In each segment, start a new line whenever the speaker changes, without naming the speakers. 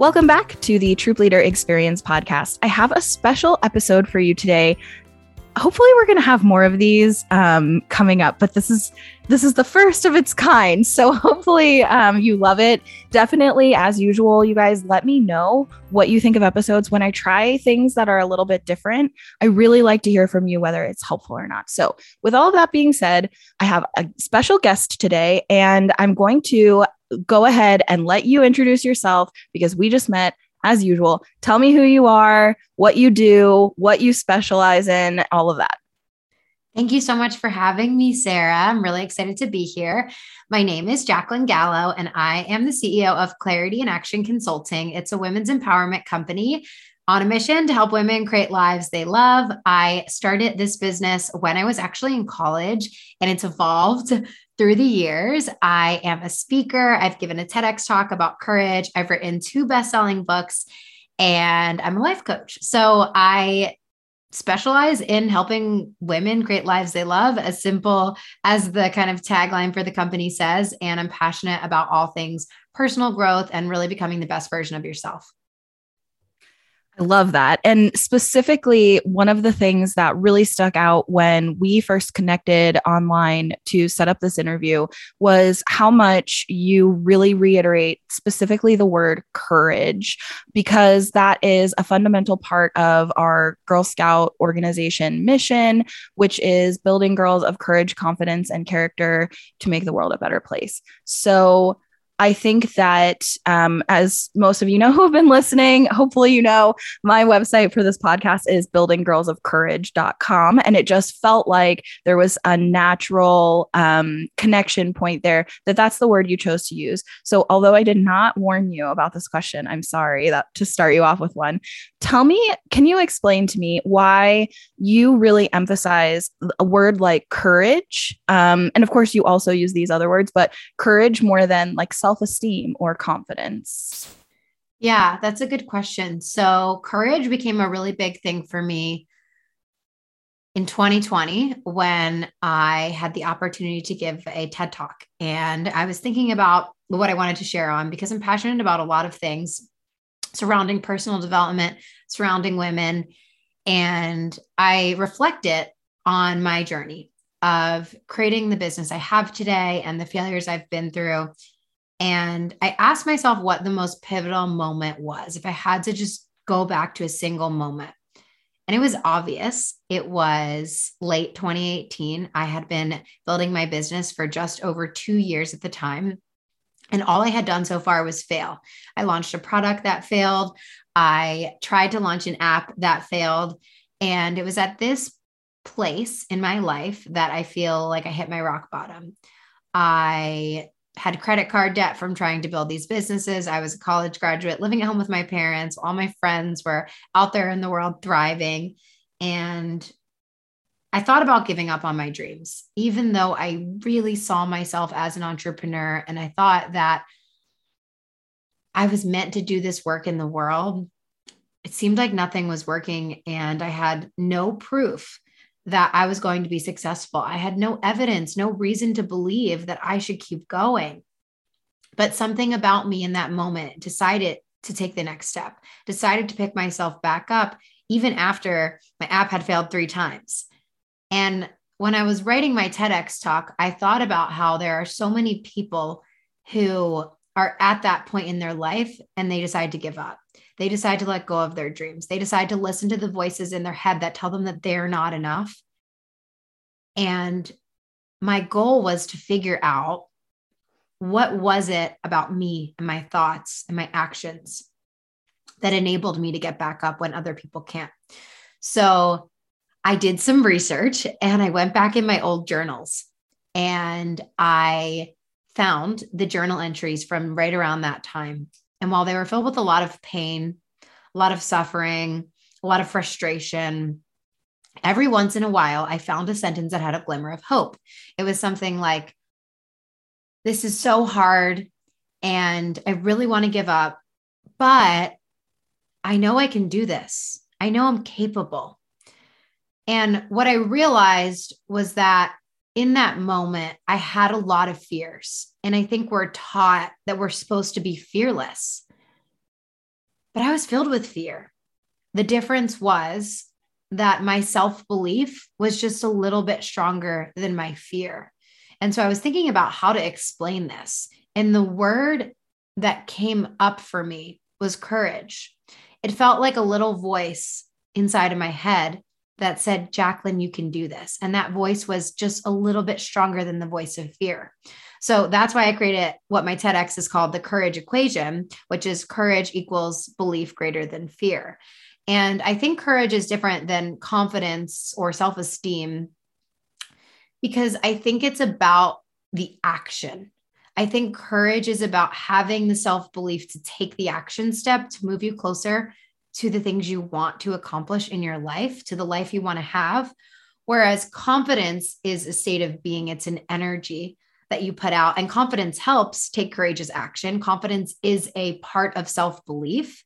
Welcome back to the Troop Leader Experience podcast. I have a special episode for you today. Hopefully, we're going to have more of these um, coming up, but this is this is the first of its kind. So hopefully, um, you love it. Definitely, as usual, you guys let me know what you think of episodes when I try things that are a little bit different. I really like to hear from you whether it's helpful or not. So, with all of that being said, I have a special guest today, and I'm going to go ahead and let you introduce yourself because we just met as usual. Tell me who you are, what you do, what you specialize in, all of that.
Thank you so much for having me, Sarah. I'm really excited to be here. My name is Jacqueline Gallo, and I am the CEO of Clarity and Action Consulting. It's a women's empowerment company on a mission to help women create lives they love. I started this business when I was actually in college, and it's evolved through the years. I am a speaker. I've given a TEDx talk about courage. I've written two best-selling books and I'm a life coach. So I specialize in helping women create lives they love, as simple as the kind of tagline for the company says. And I'm passionate about all things personal growth and really becoming the best version of yourself.
I love that. And specifically, one of the things that really stuck out when we first connected online to set up this interview was how much you really reiterate specifically the word courage, because that is a fundamental part of our Girl Scout organization mission, which is building girls of courage, confidence, and character to make the world a better place. So, I think that, um, as most of you know who have been listening, hopefully you know my website for this podcast is buildinggirlsofcourage.com. And it just felt like there was a natural um, connection point there that that's the word you chose to use. So, although I did not warn you about this question, I'm sorry that to start you off with one. Tell me, can you explain to me why you really emphasize a word like courage? Um, and of course, you also use these other words, but courage more than like self esteem or confidence?
Yeah, that's a good question. So, courage became a really big thing for me in 2020 when I had the opportunity to give a TED talk. And I was thinking about what I wanted to share on because I'm passionate about a lot of things surrounding personal development, surrounding women. And I reflect it on my journey of creating the business I have today and the failures I've been through and I asked myself what the most pivotal moment was, if I had to just go back to a single moment. And it was obvious. It was late 2018. I had been building my business for just over two years at the time. And all I had done so far was fail. I launched a product that failed. I tried to launch an app that failed. And it was at this place in my life that I feel like I hit my rock bottom. I had credit card debt from trying to build these businesses. I was a college graduate living at home with my parents. All my friends were out there in the world thriving. And I thought about giving up on my dreams, even though I really saw myself as an entrepreneur. And I thought that I was meant to do this work in the world. It seemed like nothing was working. And I had no proof that I was going to be successful. I had no evidence, no reason to believe that I should keep going. But something about me in that moment decided to take the next step, decided to pick myself back up, even after my app had failed three times. And when I was writing my TEDx talk, I thought about how there are so many people who are at that point in their life and they decide to give up. They decide to let go of their dreams. They decide to listen to the voices in their head that tell them that they're not enough. And my goal was to figure out what was it about me and my thoughts and my actions that enabled me to get back up when other people can't. So I did some research and I went back in my old journals and I found the journal entries from right around that time. And while they were filled with a lot of pain, a lot of suffering, a lot of frustration, every once in a while, I found a sentence that had a glimmer of hope. It was something like, This is so hard, and I really want to give up, but I know I can do this. I know I'm capable. And what I realized was that in that moment, I had a lot of fears. And I think we're taught that we're supposed to be fearless. but I was filled with fear. The difference was that my self belief was just a little bit stronger than my fear. And so I was thinking about how to explain this. And the word that came up for me was courage. It felt like a little voice inside of my head that said, Jacqueline, you can do this. And that voice was just a little bit stronger than the voice of fear. So that's why I created what my TEDx is called the courage equation, which is courage equals belief greater than fear. And I think courage is different than confidence or self esteem because I think it's about the action. I think courage is about having the self belief to take the action step to move you closer to the things you want to accomplish in your life, to the life you want to have. Whereas confidence is a state of being, it's an energy that you put out. And confidence helps take courageous action. Confidence is a part of self belief.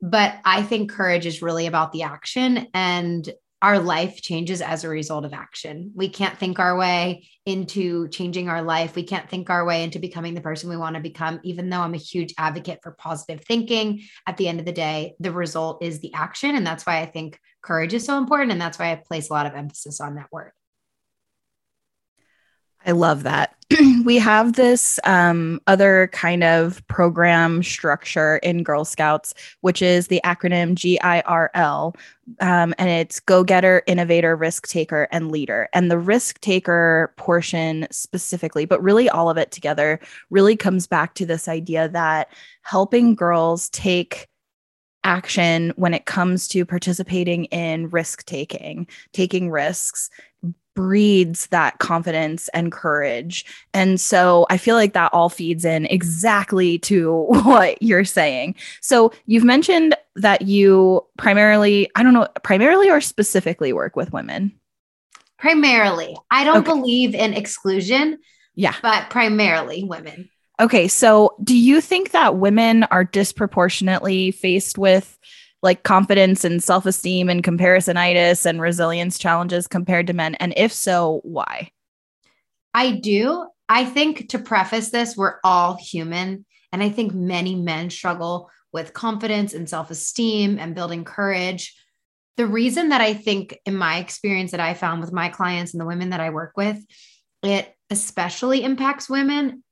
But I think courage is really about the action. And our life changes as a result of action. We can't think our way into changing our life. We can't think our way into becoming the person we want to become, even though I'm a huge advocate for positive thinking. At the end of the day, the result is the action. And that's why I think courage is so important. And that's why I place a lot of emphasis on that word.
I love that. we have this um, other kind of program structure in Girl Scouts, which is the acronym GIRL, um, and it's Go Getter, Innovator, Risk Taker, and Leader. And the risk taker portion specifically, but really all of it together, really comes back to this idea that helping girls take action when it comes to participating in risk taking, taking risks, breeds that confidence and courage. And so I feel like that all feeds in exactly to what you're saying. So you've mentioned that you primarily, I don't know, primarily or specifically work with women?
Primarily. I don't okay. believe in exclusion.
Yeah.
But primarily women.
Okay. So do you think that women are disproportionately faced with like confidence and self esteem and comparisonitis and resilience challenges compared to men? And if so, why?
I do. I think to preface this, we're all human. And I think many men struggle with confidence and self esteem and building courage. The reason that I think, in my experience, that I found with my clients and the women that I work with, it especially impacts women,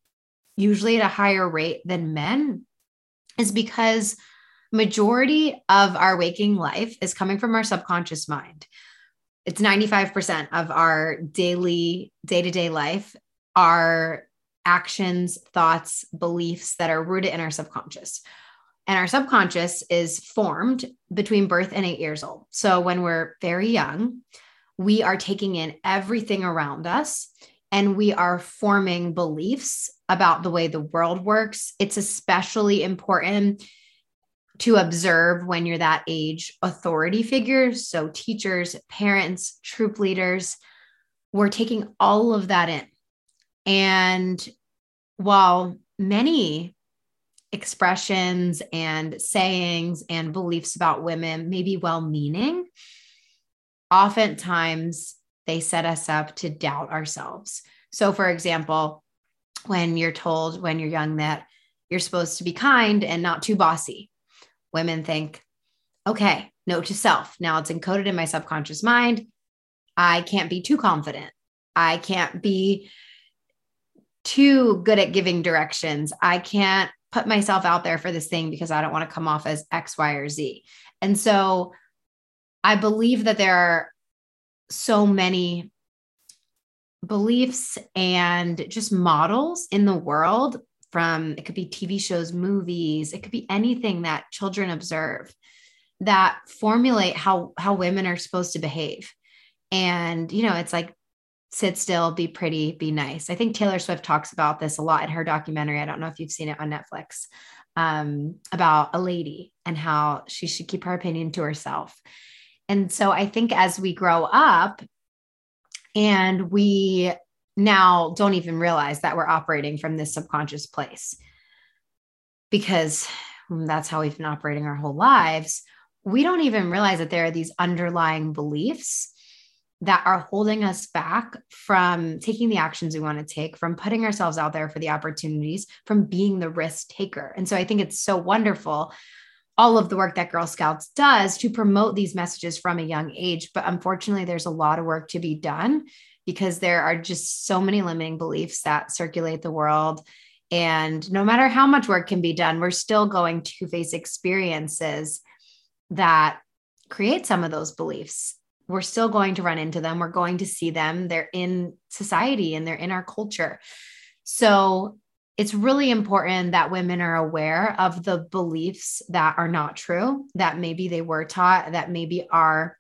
usually at a higher rate than men, is because majority of our waking life is coming from our subconscious mind. It's 95% of our daily day-to-day life are actions, thoughts, beliefs that are rooted in our subconscious. And our subconscious is formed between birth and 8 years old. So when we're very young, we are taking in everything around us and we are forming beliefs about the way the world works. It's especially important to observe when you're that age authority figures. So, teachers, parents, troop leaders, we're taking all of that in. And while many expressions and sayings and beliefs about women may be well meaning, oftentimes they set us up to doubt ourselves. So, for example, when you're told when you're young that you're supposed to be kind and not too bossy, women think, okay, note to self. Now it's encoded in my subconscious mind. I can't be too confident. I can't be too good at giving directions. I can't put myself out there for this thing because I don't want to come off as X, Y, or Z. And so I believe that there are so many beliefs and just models in the world from it could be TV shows, movies, it could be anything that children observe that formulate how how women are supposed to behave. And you know, it's like sit still, be pretty, be nice. I think Taylor Swift talks about this a lot in her documentary. I don't know if you've seen it on Netflix um, about a lady and how she should keep her opinion to herself. And so I think as we grow up and we now don't even realize that we're operating from this subconscious place because that's how we've been operating our whole lives. We don't even realize that there are these underlying beliefs that are holding us back from taking the actions we want to take, from putting ourselves out there for the opportunities, from being the risk taker. And so I think it's so wonderful all of the work that Girl Scouts does to promote these messages from a young age. But unfortunately, there's a lot of work to be done because there are just so many limiting beliefs that circulate the world. And no matter how much work can be done, we're still going to face experiences that create some of those beliefs. We're still going to run into them. We're going to see them. They're in society and they're in our culture. So it's really important that women are aware of the beliefs that are not true, that maybe they were taught, that maybe are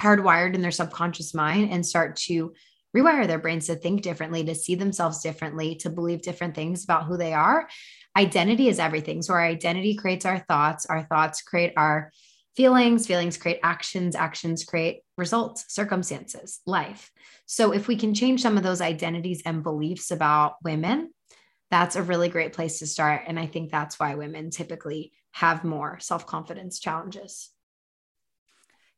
hardwired in their subconscious mind and start to rewire their brains to think differently, to see themselves differently, to believe different things about who they are. Identity is everything. So, our identity creates our thoughts, our thoughts create our feelings, feelings create actions, actions create results, circumstances, life. So, if we can change some of those identities and beliefs about women, that's a really great place to start. And I think that's why women typically have more self confidence challenges.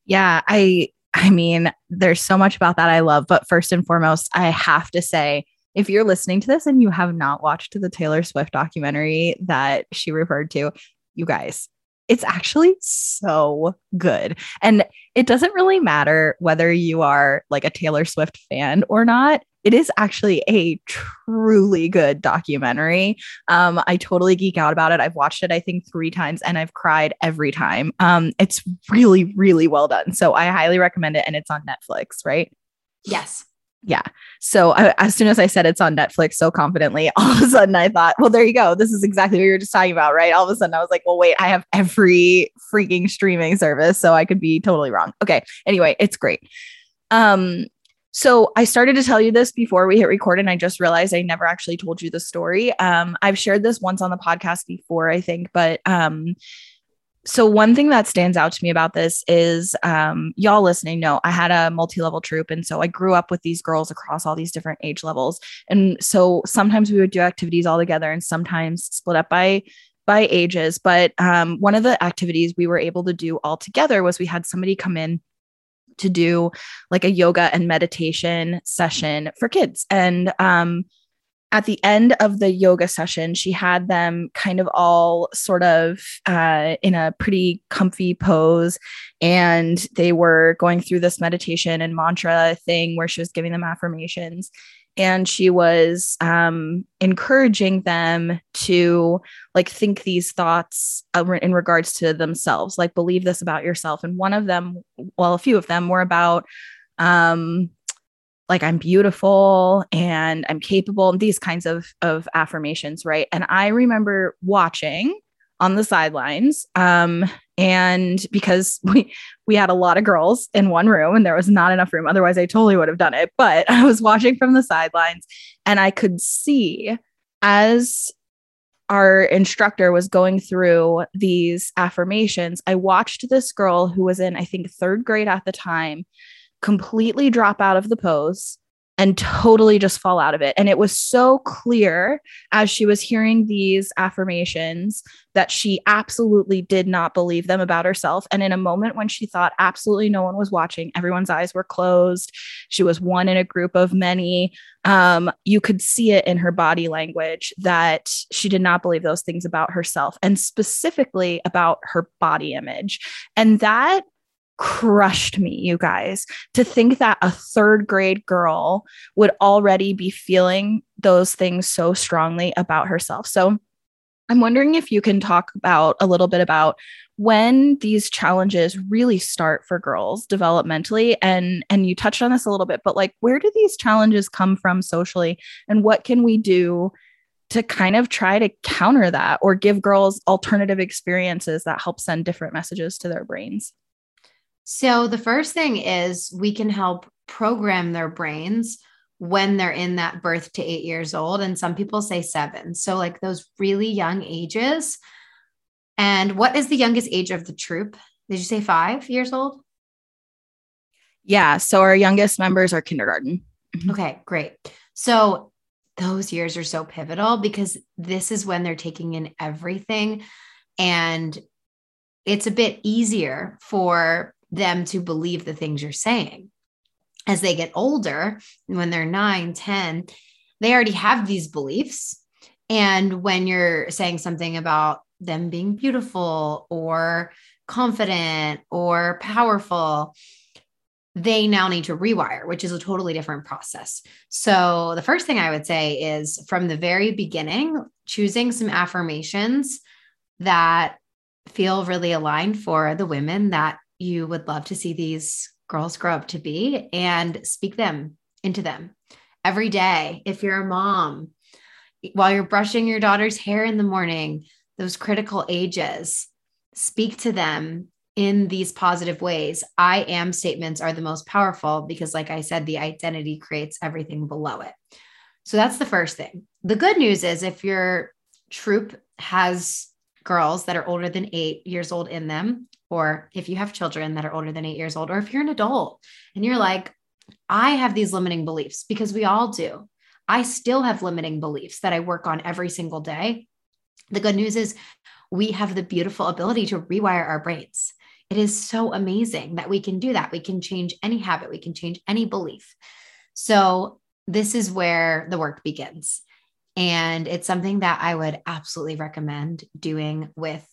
Yeah, I I mean, there's so much about that I love, but first and foremost, I have to say if you're listening to this and you have not watched the Taylor Swift documentary that she referred to, you guys, it's actually so good. And it doesn't really matter whether you are like a Taylor Swift fan or not it is actually a truly good documentary. Um, I totally geek out about it. I've watched it, I think, three times and I've cried every time. Um, it's really, really well done. So I highly recommend it. And it's on Netflix, right?
Yes.
Yeah. So I, as soon as I said it's on Netflix so confidently, all of a sudden I thought, well, there you go. This is exactly what you were just talking about, right? All of a sudden I was like, well, wait, I have every freaking streaming service. So I could be totally wrong. Okay. Anyway, it's great. Um, so I started to tell you this before we hit record, and I just realized I never actually told you the story. Um, I've shared this once on the podcast before, I think, but um, so one thing that stands out to me about this is um, y'all listening know I had a multi-level troop, and so I grew up with these girls across all these different age levels, and so sometimes we would do activities all together, and sometimes split up by by ages. But um, one of the activities we were able to do all together was we had somebody come in to do like a yoga and meditation session for kids. And um, at the end of the yoga session, she had them kind of all sort of uh, in a pretty comfy pose. And they were going through this meditation and mantra thing where she was giving them affirmations and she was um, encouraging them to like think these thoughts uh, in regards to themselves like believe this about yourself. And one of them well a few of them were about um, like i'm beautiful and i'm capable and these kinds of of affirmations right? And i remember watching on the sidelines um, and because we we had a lot of girls in one room and there was not enough room otherwise i totally would have done it but i was watching from the sidelines and i could see as our instructor was going through these affirmations i watched this girl who was in i think 3rd grade at the time completely drop out of the pose and totally just fall out of it. And it was so clear as she was hearing these affirmations that she absolutely did not believe them about herself. And in a moment when she thought absolutely no one was watching, everyone's eyes were closed, she was one in a group of many. Um, you could see it in her body language that she did not believe those things about herself and specifically about her body image. And that crushed me, you guys, to think that a third grade girl would already be feeling those things so strongly about herself. So I'm wondering if you can talk about a little bit about when these challenges really start for girls developmentally. And and you touched on this a little bit but like where do these challenges come from socially? And what can we do to kind of try to counter that or give girls alternative experiences that help send different messages to their brains
so, the first thing is we can help program their brains when they're in that birth to eight years old. And some people say seven. So, like those really young ages. And what is the youngest age of the troop? Did you say five years old?
Yeah. So, our youngest members are kindergarten.
Mm-hmm. Okay, great. So, those years are so pivotal because this is when they're taking in everything. And it's a bit easier for them to believe the things you're saying. As they get older, when they're nine, 10, they already have these beliefs. And when you're saying something about them being beautiful or confident or powerful, they now need to rewire, which is a totally different process. So, the first thing I would say is from the very beginning, choosing some affirmations that feel really aligned for the women that you would love to see these girls grow up to be and speak them into them every day. If you're a mom, while you're brushing your daughter's hair in the morning, those critical ages, speak to them in these positive ways. I am statements are the most powerful because, like I said, the identity creates everything below it. So that's the first thing. The good news is if your troop has girls that are older than eight years old in them, or if you have children that are older than eight years old, or if you're an adult and you're like, I have these limiting beliefs because we all do. I still have limiting beliefs that I work on every single day. The good news is we have the beautiful ability to rewire our brains. It is so amazing that we can do that. We can change any habit, we can change any belief. So, this is where the work begins. And it's something that I would absolutely recommend doing with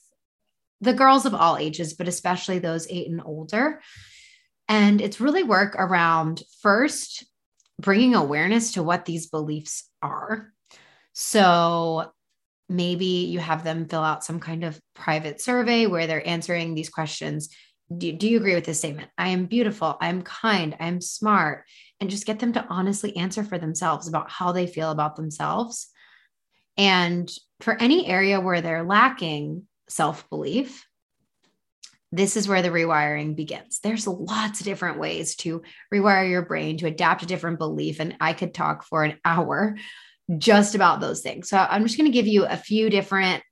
the girls of all ages, but especially those eight and older. And it's really work around first bringing awareness to what these beliefs are. So maybe you have them fill out some kind of private survey where they're answering these questions. Do, do you agree with this statement? I am beautiful. I'm kind. I'm smart. And just get them to honestly answer for themselves about how they feel about themselves. And for any area where they're lacking self belief, this is where the rewiring begins. There's lots of different ways to rewire your brain to adapt a different belief. And I could talk for an hour just about those things. So I'm just going to give you a few different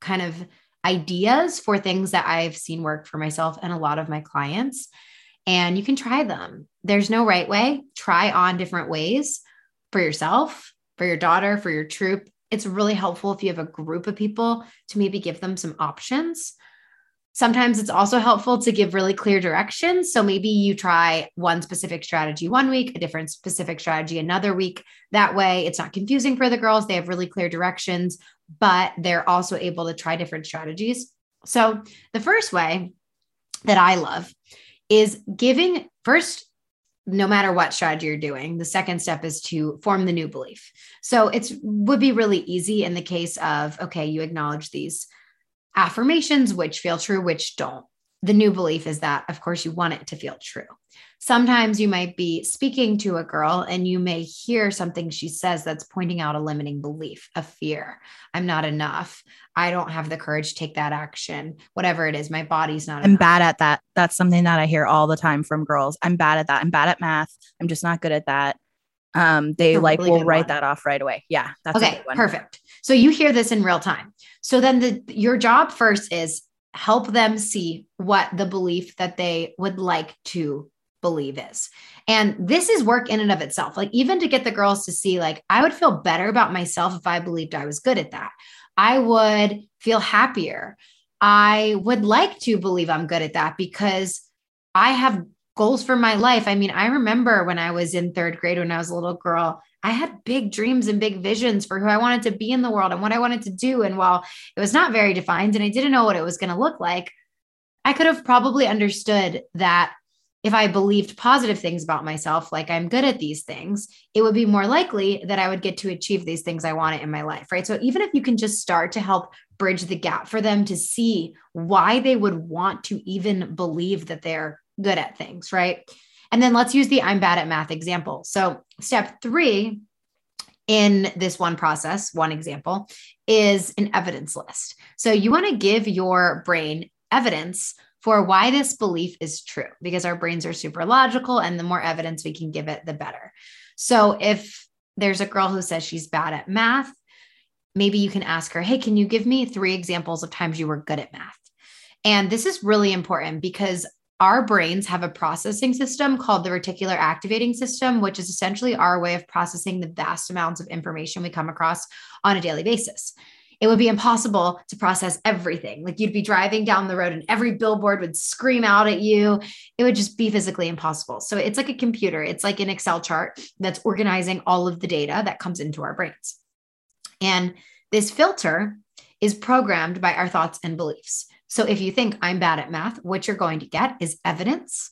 kind of ideas for things that I've seen work for myself and a lot of my clients. And you can try them. There's no right way. Try on different ways for yourself, for your daughter, for your troop. It's really helpful if you have a group of people to maybe give them some options Sometimes it's also helpful to give really clear directions. So maybe you try one specific strategy one week, a different specific strategy another week. That way, it's not confusing for the girls. They have really clear directions, but they're also able to try different strategies. So the first way that I love is giving first no matter what strategy you're doing the second step is to form the new belief so it's would be really easy in the case of okay you acknowledge these affirmations, which feel true, which don't. The new belief is that, of course, you want it to feel true. Sometimes you might be speaking to a girl and you may hear something she says that's pointing out a limiting belief, a fear. I'm not enough. I don't have the courage to take that action. Whatever it is, my body's not.
I'm enough. bad at that. That's something that I hear all the time from girls. I'm bad at that. I'm bad at math. I'm just not good at that um, they like really will write one. that off right away. Yeah.
That's okay. Perfect. So you hear this in real time. So then the your job first is help them see what the belief that they would like to believe is. And this is work in and of itself. Like even to get the girls to see like I would feel better about myself if I believed I was good at that. I would feel happier. I would like to believe I'm good at that because I have goals for my life. I mean, I remember when I was in third grade, when I was a little girl, I had big dreams and big visions for who I wanted to be in the world and what I wanted to do. And while it was not very defined and I didn't know what it was going to look like, I could have probably understood that if I believed positive things about myself, like I'm good at these things, it would be more likely that I would get to achieve these things I wanted in my life. Right. So even if you can just start to help bridge the gap for them to see why they would want to even believe that they're good at things, right? And then let's use the I'm bad at math example. So, step three in this one process, one example, is an evidence list. So, you want to give your brain evidence for why this belief is true because our brains are super logical and the more evidence we can give it, the better. So, if there's a girl who says she's bad at math, maybe you can ask her, Hey, can you give me three examples of times you were good at math? And this is really important because our brains have a processing system called the reticular activating system, which is essentially our way of processing the vast amounts of information we come across on a daily basis. It would be impossible to process everything. Like you'd be driving down the road and every billboard would scream out at you. It would just be physically impossible. So it's like a computer, it's like an Excel chart that's organizing all of the data that comes into our brains. And this filter is programmed by our thoughts and beliefs. So if you think I'm bad at math, what you're going to get is evidence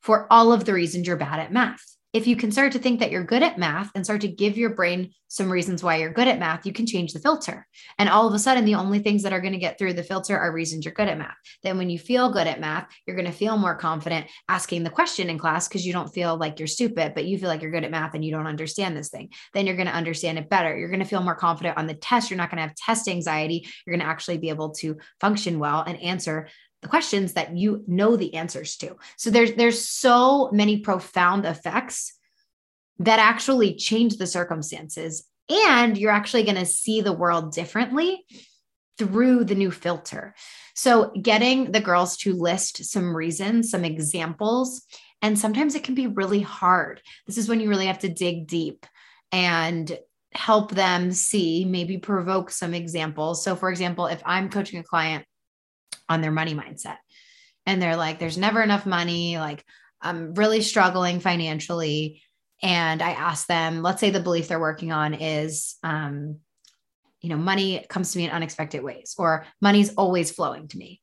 for all of the reasons you're bad at math if you can start to think that you're good at math and start to give your brain some reasons why you're good at math, you can change the filter. And all of a sudden, the only things that are going to get through the filter are reasons you're good at math. Then, when you feel good at math, you're going to feel more confident asking the question in class because you don't feel like you're stupid, but you feel like you're good at math and you don't understand this thing. Then you're going to understand it better. You're going to feel more confident on the test. You're not going to have test anxiety. You're going to actually be able to function well and answer the questions that you know the answers to. So there's there's so many profound effects that actually change the circumstances and you're actually going to see the world differently through the new filter. So getting the girls to list some reasons, some examples, and sometimes it can be really hard. This is when you really have to dig deep and help them see, maybe provoke some examples. So, for example, if I'm coaching a client on their money mindset. And they're like, there's never enough money. Like, I'm really struggling financially. And I ask them, let's say the belief they're working on is, um, you know, money comes to me in unexpected ways, or money's always flowing to me.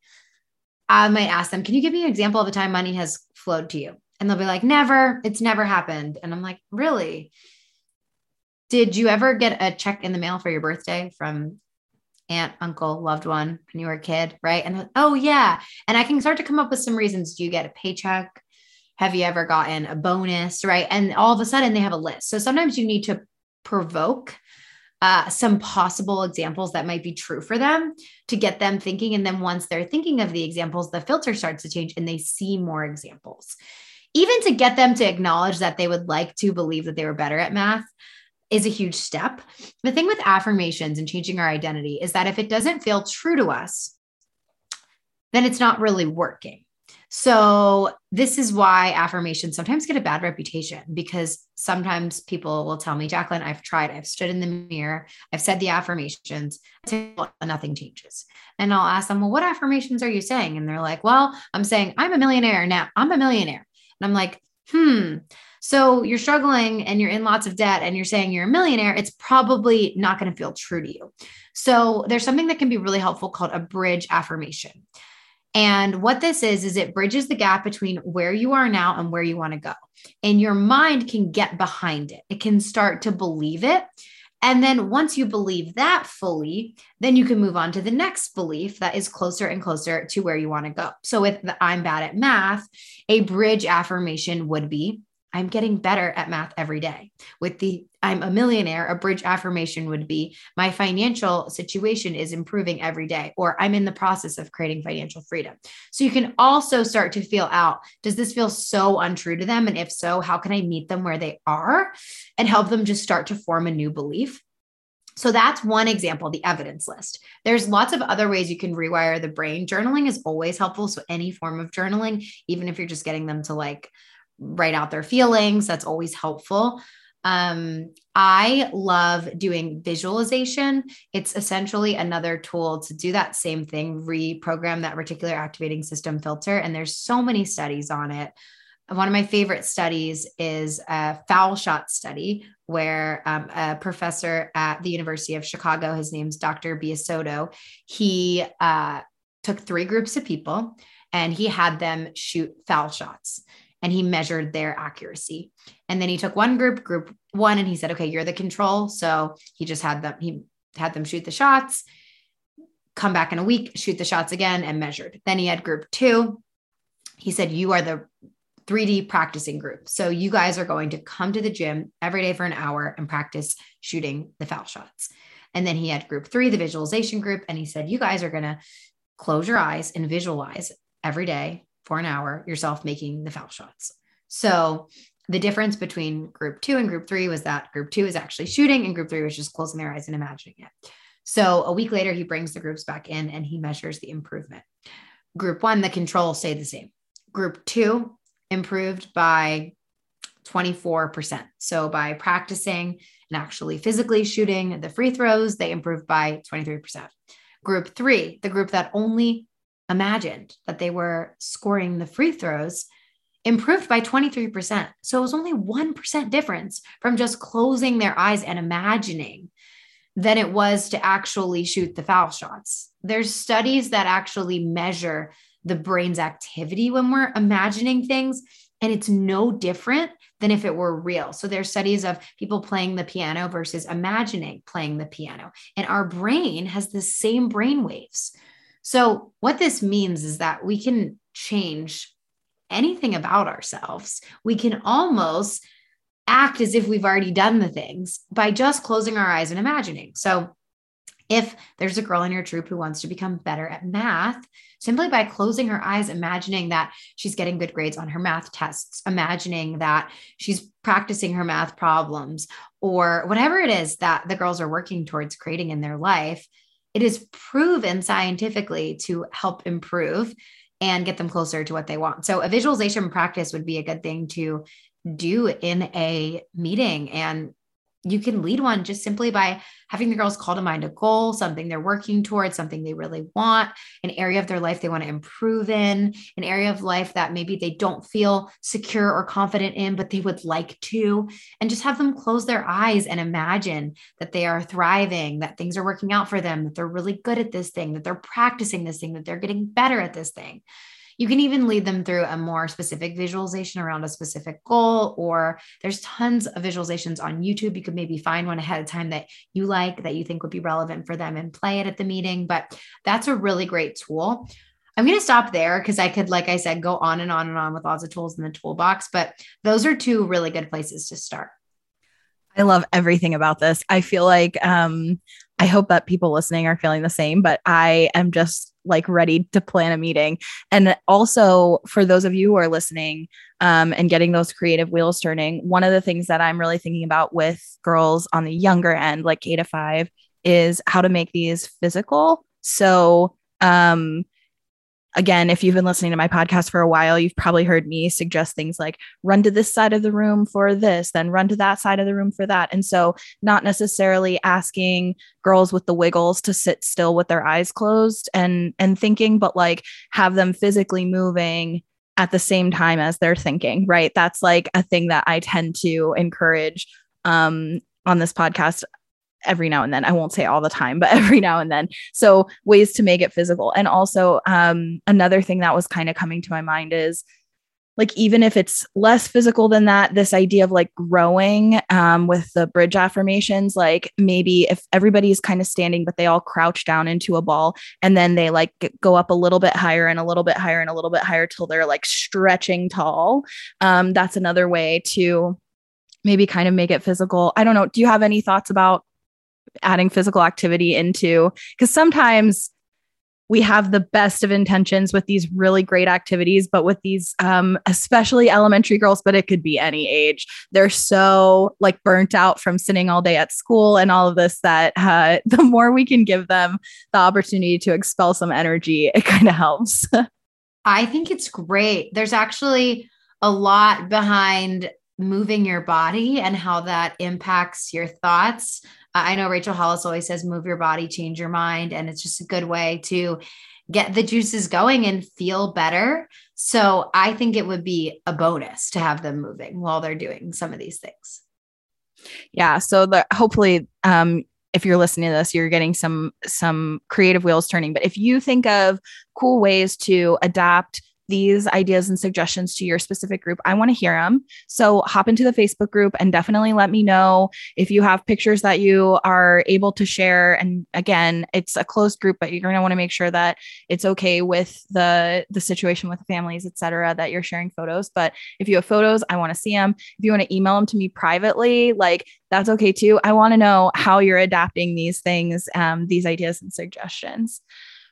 I might ask them, can you give me an example of a time money has flowed to you? And they'll be like, never, it's never happened. And I'm like, really? Did you ever get a check in the mail for your birthday from aunt, uncle, loved one when you were a kid, right? And oh, yeah. And I can start to come up with some reasons. Do you get a paycheck? Have you ever gotten a bonus, right? And all of a sudden they have a list. So sometimes you need to provoke uh, some possible examples that might be true for them to get them thinking. And then once they're thinking of the examples, the filter starts to change and they see more examples. Even to get them to acknowledge that they would like to believe that they were better at math, is a huge step. The thing with affirmations and changing our identity is that if it doesn't feel true to us, then it's not really working. So, this is why affirmations sometimes get a bad reputation because sometimes people will tell me, Jacqueline, I've tried, I've stood in the mirror, I've said the affirmations, nothing changes. And I'll ask them, Well, what affirmations are you saying? And they're like, Well, I'm saying I'm a millionaire now, I'm a millionaire. And I'm like, Hmm, so you're struggling and you're in lots of debt and you're saying you're a millionaire, it's probably not going to feel true to you. So there's something that can be really helpful called a bridge affirmation. And what this is, is it bridges the gap between where you are now and where you want to go. And your mind can get behind it, it can start to believe it. And then once you believe that fully, then you can move on to the next belief that is closer and closer to where you want to go. So with the I'm bad at math, a bridge affirmation would be I'm getting better at math every day. With the I'm a millionaire, a bridge affirmation would be my financial situation is improving every day, or I'm in the process of creating financial freedom. So you can also start to feel out does this feel so untrue to them? And if so, how can I meet them where they are and help them just start to form a new belief? So that's one example, the evidence list. There's lots of other ways you can rewire the brain. Journaling is always helpful. So any form of journaling, even if you're just getting them to like write out their feelings. That's always helpful. Um, I love doing visualization. It's essentially another tool to do that same thing, reprogram that reticular activating system filter. And there's so many studies on it. One of my favorite studies is a foul shot study where um, a professor at the University of Chicago, his name's Dr. Biasotto, he uh, took three groups of people and he had them shoot foul shots and he measured their accuracy. And then he took one group, group one, and he said, okay, you're the control. So he just had them, he had them shoot the shots, come back in a week, shoot the shots again, and measured. Then he had group two. He said, you are the 3D practicing group. So you guys are going to come to the gym every day for an hour and practice shooting the foul shots. And then he had group three, the visualization group. And he said, you guys are going to close your eyes and visualize every day for an hour yourself making the foul shots. So the difference between group two and group three was that group two is actually shooting and group three was just closing their eyes and imagining it. So a week later, he brings the groups back in and he measures the improvement. Group one, the control stayed the same. Group two improved by 24%. So by practicing and actually physically shooting the free throws, they improved by 23%. Group three, the group that only imagined that they were scoring the free throws improved by 23%. So it was only 1% difference from just closing their eyes and imagining than it was to actually shoot the foul shots. There's studies that actually measure the brain's activity when we're imagining things, and it's no different than if it were real. So there's studies of people playing the piano versus imagining playing the piano, and our brain has the same brain waves. So what this means is that we can change anything about ourselves. We can almost act as if we've already done the things by just closing our eyes and imagining. So, if there's a girl in your troop who wants to become better at math, simply by closing her eyes, imagining that she's getting good grades on her math tests, imagining that she's practicing her math problems, or whatever it is that the girls are working towards creating in their life, it is proven scientifically to help improve and get them closer to what they want. So, a visualization practice would be a good thing to do in a meeting. And you can lead one just simply by having the girls call to mind a goal, something they're working towards, something they really want, an area of their life they want to improve in, an area of life that maybe they don't feel secure or confident in, but they would like to, and just have them close their eyes and imagine that they are thriving, that things are working out for them, that they're really good at this thing, that they're practicing this thing, that they're getting better at this thing. You can even lead them through a more specific visualization around a specific goal, or there's tons of visualizations on YouTube. You could maybe find one ahead of time that you like, that you think would be relevant for them and play it at the meeting. But that's a really great tool. I'm going to stop there because I could, like I said, go on and on and on with lots of tools in the toolbox, but those are two really good places to start.
I love everything about this. I feel like um, I hope that people listening are feeling the same, but I am just like ready to plan a meeting. And also for those of you who are listening um, and getting those creative wheels turning, one of the things that I'm really thinking about with girls on the younger end, like K to five, is how to make these physical. So um, again, if you've been listening to my podcast for a while, you've probably heard me suggest things like run to this side of the room for this, then run to that side of the room for that. And so, not necessarily asking girls with the wiggles to sit still with their eyes closed and and thinking, but like have them physically moving at the same time as they're thinking, right? That's like a thing that I tend to encourage um, on this podcast every now and then. I won't say all the time, but every now and then. So ways to make it physical. And also um, another thing that was kind of coming to my mind is like even if it's less physical than that this idea of like growing um, with the bridge affirmations like maybe if everybody's kind of standing but they all crouch down into a ball and then they like go up a little bit higher and a little bit higher and a little bit higher till they're like stretching tall um, that's another way to maybe kind of make it physical i don't know do you have any thoughts about adding physical activity into because sometimes we have the best of intentions with these really great activities, but with these, um, especially elementary girls, but it could be any age, they're so like burnt out from sitting all day at school and all of this that uh, the more we can give them the opportunity to expel some energy, it kind of helps.
I think it's great. There's actually a lot behind moving your body and how that impacts your thoughts. I know Rachel Hollis always says, move your body, change your mind. And it's just a good way to get the juices going and feel better. So I think it would be a bonus to have them moving while they're doing some of these things.
Yeah. So the, hopefully, um, if you're listening to this, you're getting some some creative wheels turning. But if you think of cool ways to adapt these ideas and suggestions to your specific group, I want to hear them. So hop into the Facebook group and definitely let me know if you have pictures that you are able to share. And again, it's a closed group, but you're going to want to make sure that it's okay with the the situation with the families, et cetera, that you're sharing photos. But if you have photos, I want to see them. If you want to email them to me privately, like that's okay too. I want to know how you're adapting these things, um, these ideas and suggestions.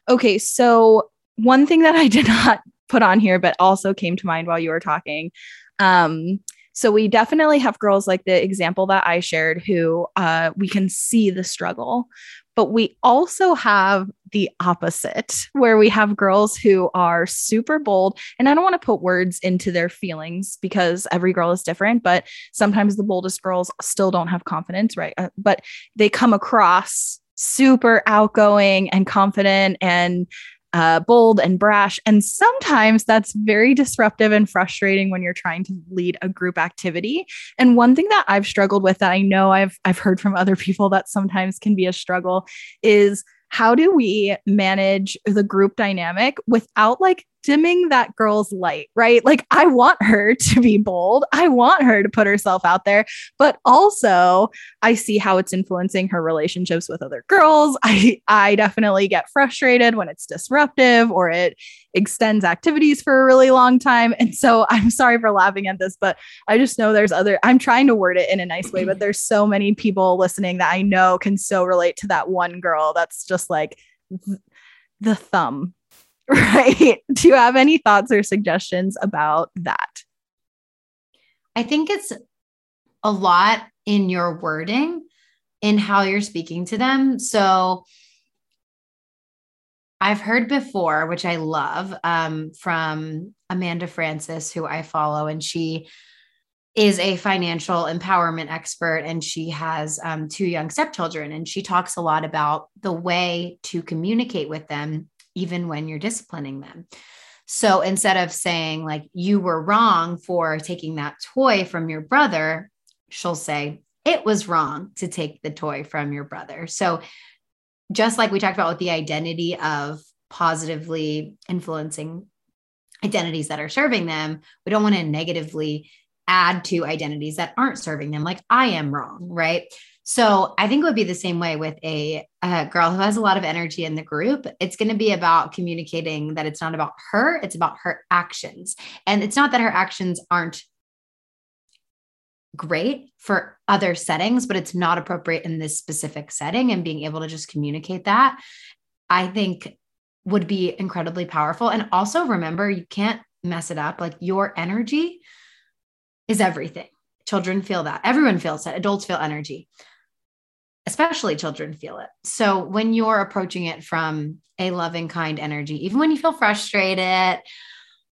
Okay, so one thing that I did not put on here, but also came to mind while you were talking. Um, so we definitely have girls like the example that I shared who uh, we can see the struggle, but we also have the opposite where we have girls who are super bold. And I don't want to put words into their feelings because every girl is different, but sometimes the boldest girls still don't have confidence, right? Uh, but they come across super outgoing and confident and uh, bold and brash. And sometimes that's very disruptive and frustrating when you're trying to lead a group activity. And one thing that I've struggled with that I know I've I've heard from other people that sometimes can be a struggle is how do we manage the group dynamic without like dimming that girl's light, right? Like, I want her to be bold. I want her to put herself out there, but also I see how it's influencing her relationships with other girls. I, I definitely get frustrated when it's disruptive or it extends activities for a really long time. And so I'm sorry for laughing at this, but I just know there's other, I'm trying to word it in a nice way, but there's so many people listening that I know can so relate to that one girl that's just like, the thumb right? Do you have any thoughts or suggestions about that?
I think it's a lot in your wording, in how you're speaking to them. So I've heard before, which I love, um, from Amanda Frances, who I follow, and she is a financial empowerment expert and she has um, two young stepchildren. And she talks a lot about the way to communicate with them even when you're disciplining them. So instead of saying, like, you were wrong for taking that toy from your brother, she'll say, it was wrong to take the toy from your brother. So, just like we talked about with the identity of positively influencing identities that are serving them, we don't want to negatively add to identities that aren't serving them, like I am wrong, right? So I think it would be the same way with a, a girl who has a lot of energy in the group. It's going to be about communicating that it's not about her, it's about her actions. And it's not that her actions aren't great for other settings, but it's not appropriate in this specific setting. And being able to just communicate that, I think would be incredibly powerful. And also remember, you can't mess it up. Like your energy is everything. Children feel that. Everyone feels that. Adults feel energy especially children feel it. So when you're approaching it from a loving, kind energy, even when you feel frustrated,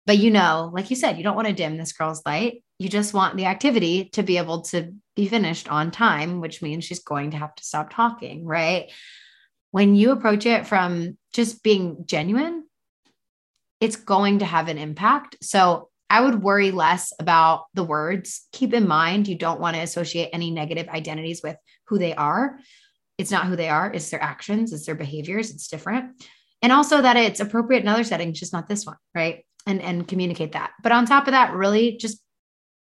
but you know, like you said, you don't want to dim this girl's light. You just want the activity to be able to be finished on time, which means she's going to have to stop talking, right? When you approach it from just being genuine, it's going to have an impact. So I would worry less about the words. Keep in mind, you don't want to associate any negative identities with who they are. It's not who they are, it's their actions, it's their behaviors, it's different. And also that it's appropriate in other settings, just not this one, right? And and communicate that. But on top of that, really just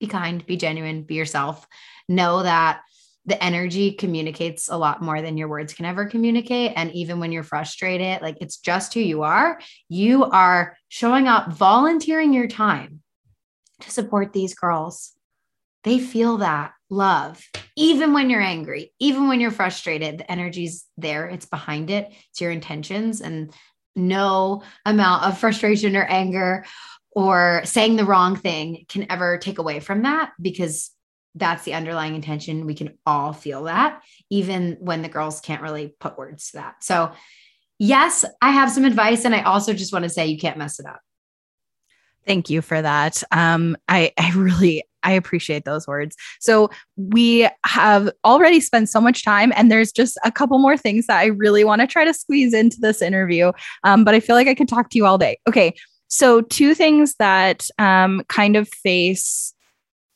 be kind, be genuine, be yourself. Know that the energy communicates a lot more than your words can ever communicate. And even when you're frustrated, like it's just who you are, you are showing up, volunteering your time to support these girls. They feel that love, even when you're angry, even when you're frustrated, the energy's there, it's behind it, it's your intentions, and no amount of frustration or anger or saying the wrong thing can ever take away from that because that's the underlying intention. We can all feel that, even when the girls can't really put words to that. So, yes, I have some advice. And I also just want to say you can't mess it up.
Thank you for that. Um, I, I really I appreciate those words. So we have already spent so much time, and there's just a couple more things that I really want to try to squeeze into this interview. Um, but I feel like I could talk to you all day. Okay. So two things that um, kind of face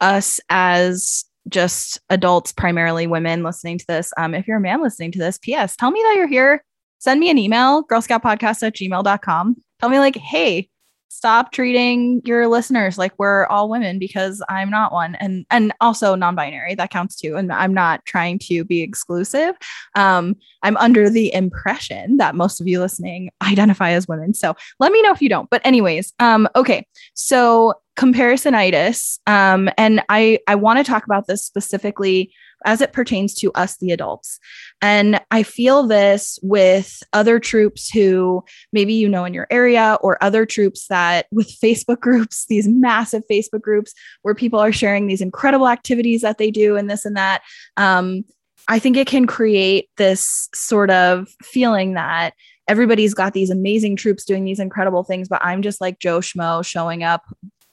us as just adults, primarily women listening to this. Um, if you're a man listening to this, P.S. Tell me that you're here. Send me an email, girlscoutpodcast at gmail.com. Tell me, like, hey, stop treating your listeners like we're all women because I'm not one. And and also non-binary that counts too. And I'm not trying to be exclusive. Um I'm under the impression that most of you listening identify as women. So let me know if you don't. But anyways um okay. So comparisonitis um and I I want to talk about this specifically as it pertains to us, the adults. And I feel this with other troops who maybe you know in your area or other troops that with Facebook groups, these massive Facebook groups where people are sharing these incredible activities that they do and this and that. Um, I think it can create this sort of feeling that everybody's got these amazing troops doing these incredible things, but I'm just like Joe Schmo showing up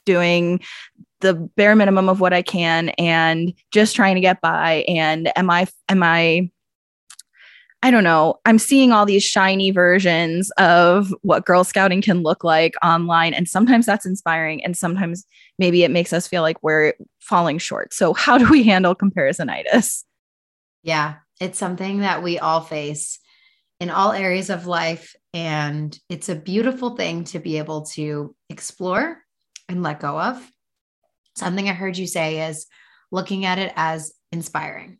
doing the bare minimum of what I can and just trying to get by. And am I, am I, I don't know, I'm seeing all these shiny versions of what Girl Scouting can look like online. And sometimes that's inspiring. And sometimes maybe it makes us feel like we're falling short. So, how do we handle comparisonitis?
Yeah, it's something that we all face in all areas of life. And it's a beautiful thing to be able to explore and let go of. Something I heard you say is looking at it as inspiring.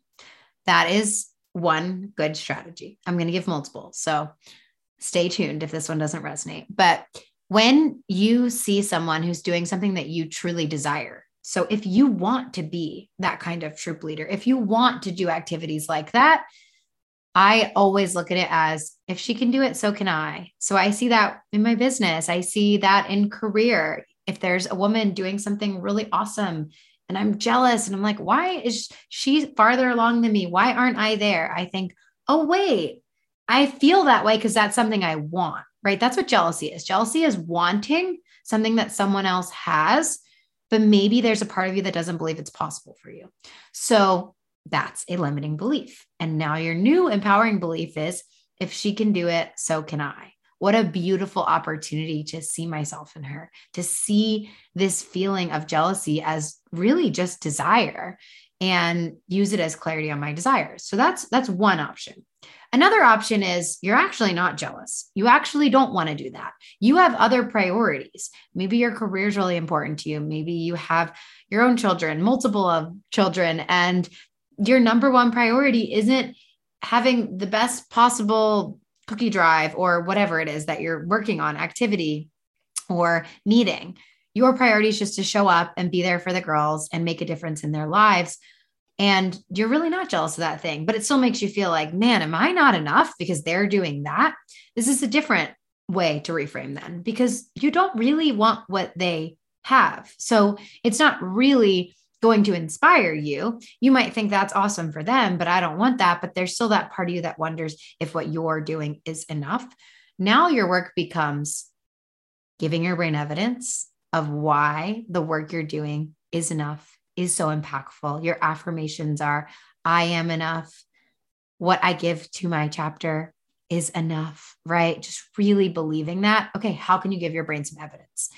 That is one good strategy. I'm going to give multiple. So stay tuned if this one doesn't resonate. But when you see someone who's doing something that you truly desire, so if you want to be that kind of troop leader, if you want to do activities like that, I always look at it as if she can do it, so can I. So I see that in my business. I see that in career. If there's a woman doing something really awesome and I'm jealous and I'm like, why is she farther along than me? Why aren't I there? I think, oh, wait, I feel that way because that's something I want, right? That's what jealousy is. Jealousy is wanting something that someone else has, but maybe there's a part of you that doesn't believe it's possible for you. So that's a limiting belief. And now your new empowering belief is if she can do it, so can I. What a beautiful opportunity to see myself in her, to see this feeling of jealousy as really just desire and use it as clarity on my desires. So that's that's one option. Another option is you're actually not jealous. You actually don't want to do that. You have other priorities. Maybe your career is really important to you. Maybe you have your own children, multiple of children, and your number one priority isn't having the best possible cookie drive or whatever it is that you're working on, activity or meeting. Your priority is just to show up and be there for the girls and make a difference in their lives. And you're really not jealous of that thing, but it still makes you feel like, man, am I not enough because they're doing that? This is a different way to reframe then because you don't really want what they have. So it's not really going to inspire you. You might think that's awesome for them, but I don't want that. But there's still that part of you that wonders if what you're doing is enough. Now your work becomes giving your brain evidence of why the work you're doing is enough, is so impactful. Your affirmations are I am enough. What I give to my chapter is enough, right? Just really believing that. Okay, how can you give your brain some evidence?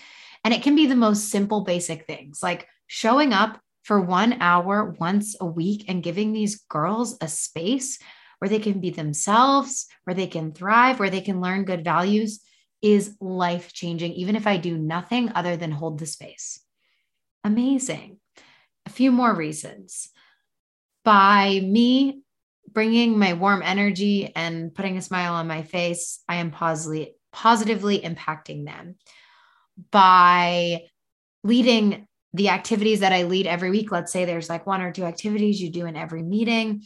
And it can be the most simple, basic things like showing up for one hour once a week and giving these girls a space where they can be themselves, where they can thrive, where they can learn good values is life changing, even if I do nothing other than hold the space. Amazing. A few more reasons. By me bringing my warm energy and putting a smile on my face, I am positively, positively impacting them. By leading the activities that I lead every week, let's say there's like one or two activities you do in every meeting,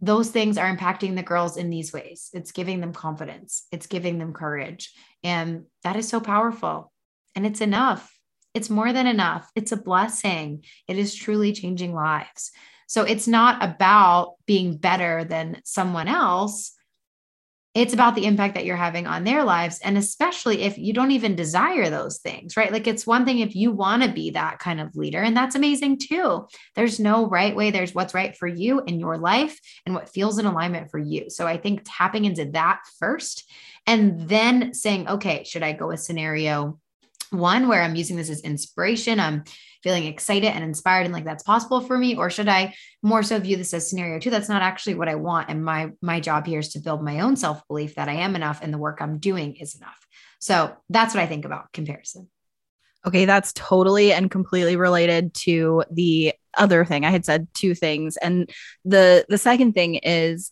those things are impacting the girls in these ways. It's giving them confidence, it's giving them courage. And that is so powerful. And it's enough. It's more than enough. It's a blessing. It is truly changing lives. So it's not about being better than someone else. It's about the impact that you're having on their lives. And especially if you don't even desire those things, right? Like it's one thing if you want to be that kind of leader, and that's amazing too. There's no right way, there's what's right for you in your life and what feels in alignment for you. So I think tapping into that first and then saying, okay, should I go a scenario one where I'm using this as inspiration? I'm feeling excited and inspired and like that's possible for me or should i more so view this as scenario two? That's not actually what i want. And my my job here is to build my own self-belief that i am enough and the work i'm doing is enough. So that's what i think about comparison.
Okay that's totally and completely related to the other thing. I had said two things and the the second thing is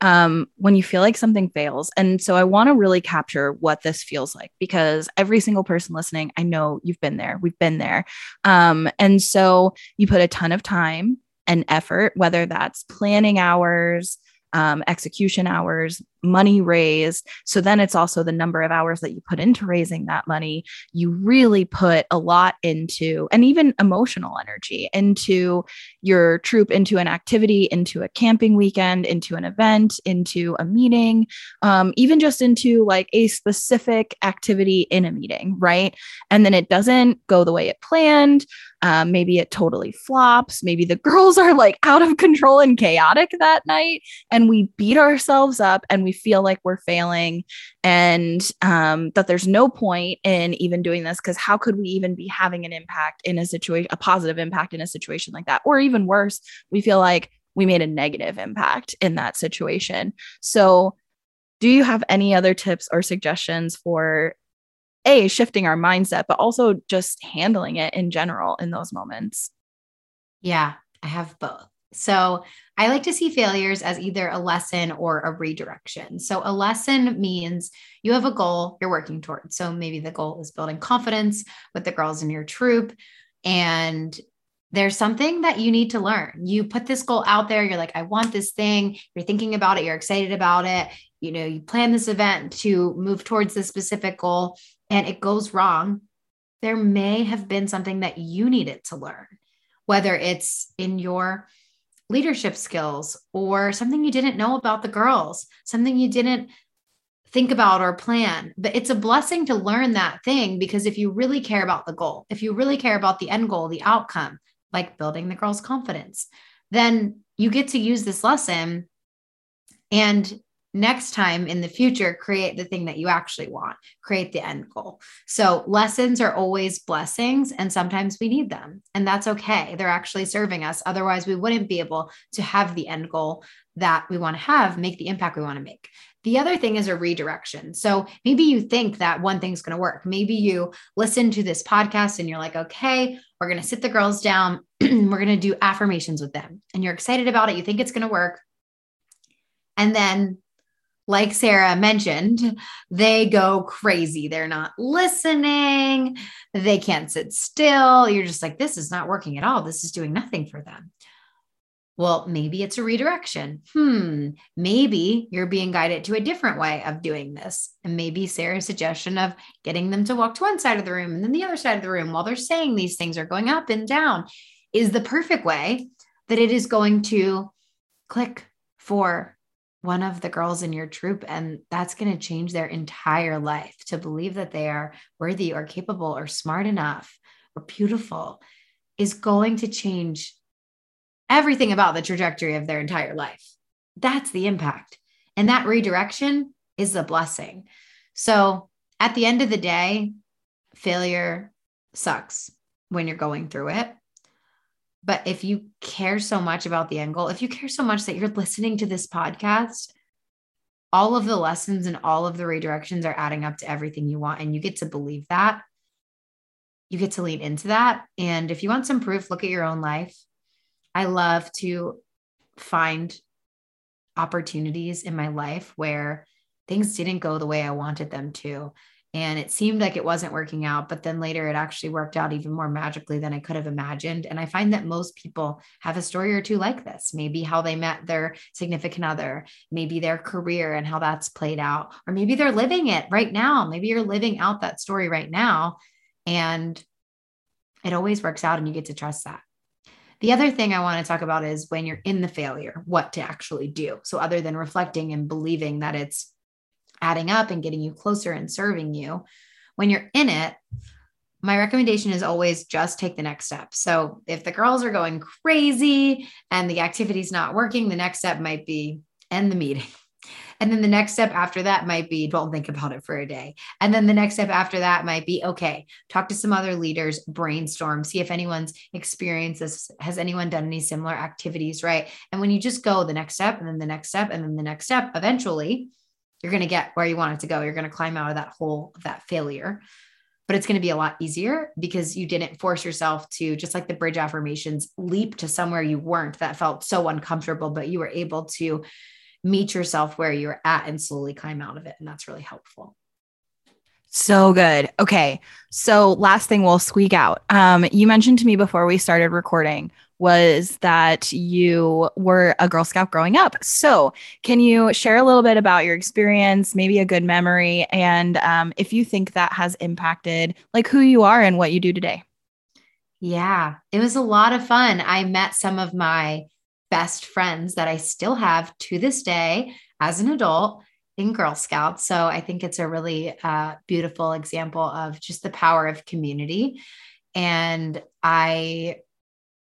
um, when you feel like something fails. And so I want to really capture what this feels like because every single person listening, I know you've been there, we've been there. Um, and so you put a ton of time and effort, whether that's planning hours, um, execution hours, money raised. So then it's also the number of hours that you put into raising that money. You really put a lot into, and even emotional energy into your troop, into an activity, into a camping weekend, into an event, into a meeting, um, even just into like a specific activity in a meeting, right? And then it doesn't go the way it planned. Um, maybe it totally flops. Maybe the girls are like out of control and chaotic that night, and we beat ourselves up and we feel like we're failing and um, that there's no point in even doing this because how could we even be having an impact in a situation, a positive impact in a situation like that? Or even worse, we feel like we made a negative impact in that situation. So, do you have any other tips or suggestions for a shifting our mindset but also just handling it in general in those moments
yeah i have both so i like to see failures as either a lesson or a redirection so a lesson means you have a goal you're working towards so maybe the goal is building confidence with the girls in your troop and there's something that you need to learn. You put this goal out there, you're like, I want this thing, you're thinking about it, you're excited about it. You know, you plan this event to move towards this specific goal and it goes wrong, there may have been something that you needed to learn, whether it's in your leadership skills or something you didn't know about the girls, something you didn't think about or plan. But it's a blessing to learn that thing because if you really care about the goal, if you really care about the end goal, the outcome, like building the girls' confidence, then you get to use this lesson and next time in the future create the thing that you actually want create the end goal so lessons are always blessings and sometimes we need them and that's okay they're actually serving us otherwise we wouldn't be able to have the end goal that we want to have make the impact we want to make the other thing is a redirection. So maybe you think that one thing's going to work. Maybe you listen to this podcast and you're like, okay, we're going to sit the girls down. we're going to do affirmations with them. And you're excited about it. You think it's going to work. And then like Sarah mentioned, they go crazy. They're not listening. They can't sit still. You're just like, this is not working at all. This is doing nothing for them. Well, maybe it's a redirection. Hmm, maybe you're being guided to a different way of doing this. And maybe Sarah's suggestion of getting them to walk to one side of the room and then the other side of the room while they're saying these things are going up and down is the perfect way that it is going to click for one of the girls in your troop and that's going to change their entire life to believe that they are worthy or capable or smart enough or beautiful is going to change everything about the trajectory of their entire life. That's the impact. And that redirection is a blessing. So at the end of the day failure sucks when you're going through it but if you care so much about the end goal, if you care so much that you're listening to this podcast, all of the lessons and all of the redirections are adding up to everything you want. And you get to believe that. You get to lean into that. And if you want some proof, look at your own life. I love to find opportunities in my life where things didn't go the way I wanted them to and it seemed like it wasn't working out but then later it actually worked out even more magically than i could have imagined. And i find that most people have a story or two like this maybe how they met their significant other maybe their career and how that's played out or maybe they're living it right now. Maybe you're living out that story right now and it always works out and you get to trust that. The other thing I want to talk about is when you're in the failure, what to actually do. So, other than reflecting and believing that it's adding up and getting you closer and serving you. When you're in it, my recommendation is always just take the next step. So if the girls are going crazy and the activity's not working, the next step might be end the meeting. And then the next step after that might be don't think about it for a day. And then the next step after that might be okay, talk to some other leaders, brainstorm, see if anyone's experienced this. Has anyone done any similar activities? Right. And when you just go the next step and then the next step and then the next step, eventually you're going to get where you want it to go. You're going to climb out of that hole of that failure. But it's going to be a lot easier because you didn't force yourself to, just like the bridge affirmations, leap to somewhere you weren't that felt so uncomfortable, but you were able to meet yourself where you're at and slowly climb out of it. And that's really helpful.
So good. Okay. So last thing we'll squeak out. Um, you mentioned to me before we started recording was that you were a Girl Scout growing up. So, can you share a little bit about your experience, maybe a good memory, and um, if you think that has impacted like who you are and what you do today?
Yeah, it was a lot of fun. I met some of my best friends that I still have to this day as an adult in Girl Scouts. So I think it's a really uh, beautiful example of just the power of community. And I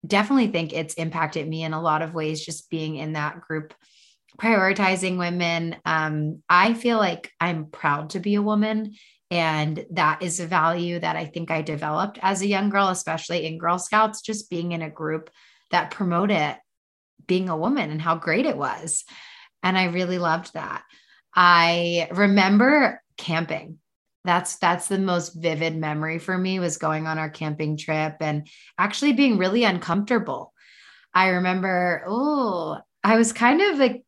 definitely think it's impacted me in a lot of ways, just being in that group, prioritizing women. Um, I feel like I'm proud to be a woman. And that is a value that I think I developed as a young girl, especially in Girl Scouts, just being in a group that promoted being a woman and how great it was. And I really loved that. I remember camping that's that's the most vivid memory for me was going on our camping trip and actually being really uncomfortable. I remember oh i was kind of like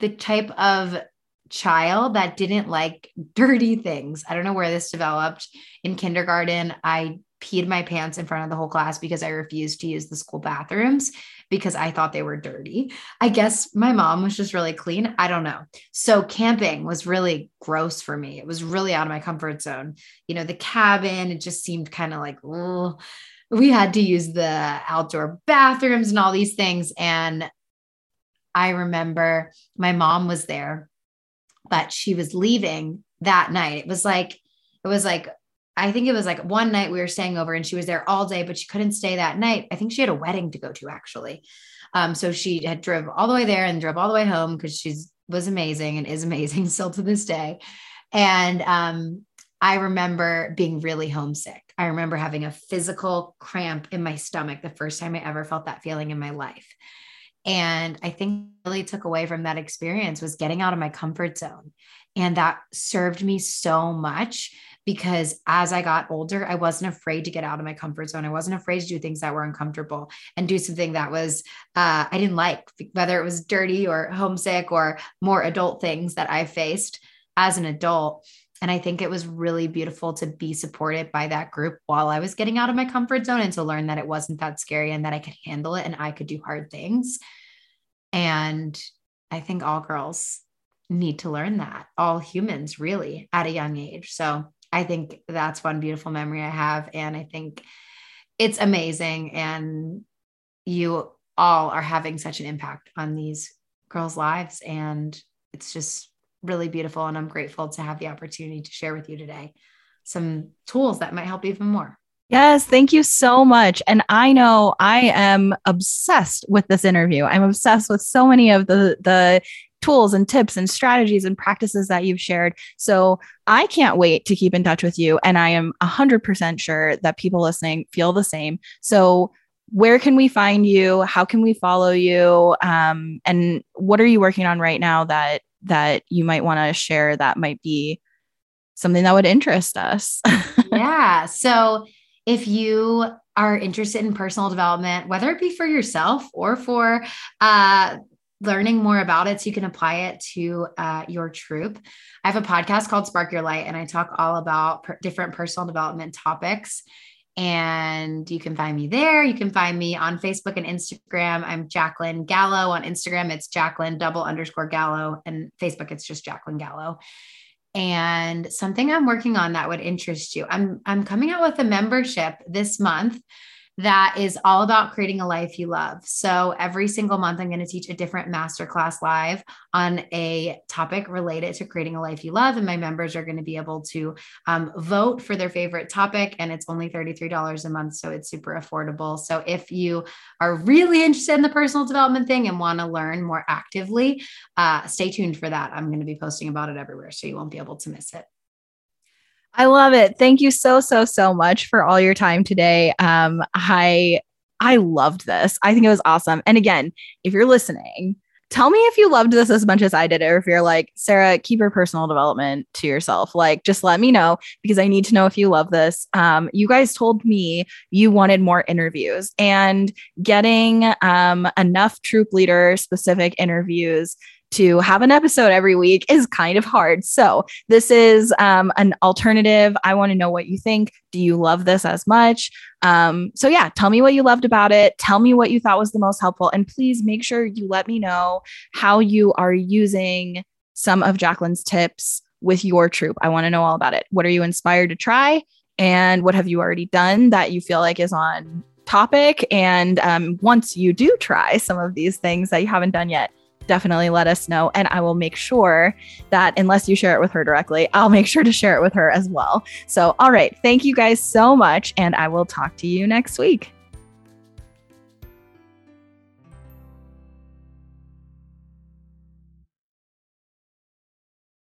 the type of child that didn't like dirty things. I don't know where this developed. In kindergarten i peed my pants in front of the whole class because i refused to use the school bathrooms because I thought they were dirty. I guess my mom was just really clean. I don't know. So camping was really gross for me. It was really out of my comfort zone. You know, the cabin, it just seemed kind of like, oh, we had to use the outdoor bathrooms and all these things. And I remember my mom was there, but she was leaving that night. It was like, it was like I think it was like one night we were staying over and she was there all day, but she couldn't stay that night. I think she had a wedding to go to actually. Um, so she had drove all the way there and drove all the way home because she's was amazing and is amazing still to this day. And um, I remember being really homesick. I remember having a physical cramp in my stomach the first time I ever felt that feeling in my life. And I think really took away from that experience was getting out of my comfort zone. And that served me so much because as I got older, I wasn't afraid to get out of my comfort zone. I wasn't afraid to do things that were uncomfortable and do something that was uh, I didn't like, whether it was dirty or homesick or more adult things that I faced as an adult. And I think it was really beautiful to be supported by that group while I was getting out of my comfort zone and to learn that it wasn't that scary and that I could handle it and I could do hard things. And I think all girls need to learn that, all humans really at a young age. So I think that's one beautiful memory I have. And I think it's amazing. And you all are having such an impact on these girls' lives. And it's just really beautiful. And I'm grateful to have the opportunity to share with you today some tools that might help even more.
Yes, thank you so much. And I know I am obsessed with this interview. I'm obsessed with so many of the the tools and tips and strategies and practices that you've shared. So I can't wait to keep in touch with you. And I am 100% sure that people listening feel the same. So, where can we find you? How can we follow you? Um, and what are you working on right now that that you might want to share that might be something that would interest us?
yeah. So if you are interested in personal development, whether it be for yourself or for uh, learning more about it so you can apply it to uh, your troop. I have a podcast called Spark Your Light, and I talk all about per- different personal development topics. And you can find me there. You can find me on Facebook and Instagram. I'm Jacqueline Gallo. On Instagram, it's Jacqueline double underscore Gallo. And Facebook, it's just Jacqueline Gallo. And something I'm working on that would interest you. I'm I'm coming out with a membership this month that is all about creating a life you love. So every single month, I'm going to teach a different masterclass live on a topic related to creating a life you love. And my members are going to be able to um, vote for their favorite topic. And it's only $33 a month. So it's super affordable. So if you are really interested in the personal development thing and want to learn more actively, uh, stay tuned for that. I'm going to be posting about it everywhere. So you won't be able to miss it.
I love it. Thank you so so so much for all your time today. Um, I I loved this. I think it was awesome. And again, if you're listening, tell me if you loved this as much as I did, or if you're like Sarah, keep your personal development to yourself. Like, just let me know because I need to know if you love this. Um, you guys told me you wanted more interviews, and getting um, enough troop leader specific interviews to have an episode every week is kind of hard. So, this is um, an alternative. I want to know what you think. Do you love this as much? Um, so, yeah, tell me what you loved about it. Tell me what you thought was the most helpful. And please make sure you let me know how you are using some of Jacqueline's tips with your troop. I want to know all about it. What are you inspired to try? And what have you already done that you feel like is on topic? And um, once you do try some of these things that you haven't done yet, definitely let us know. And I will make sure that unless you share it with her directly, I'll make sure to share it with her as well. So, all right. Thank you guys so much. And I will talk to you next week.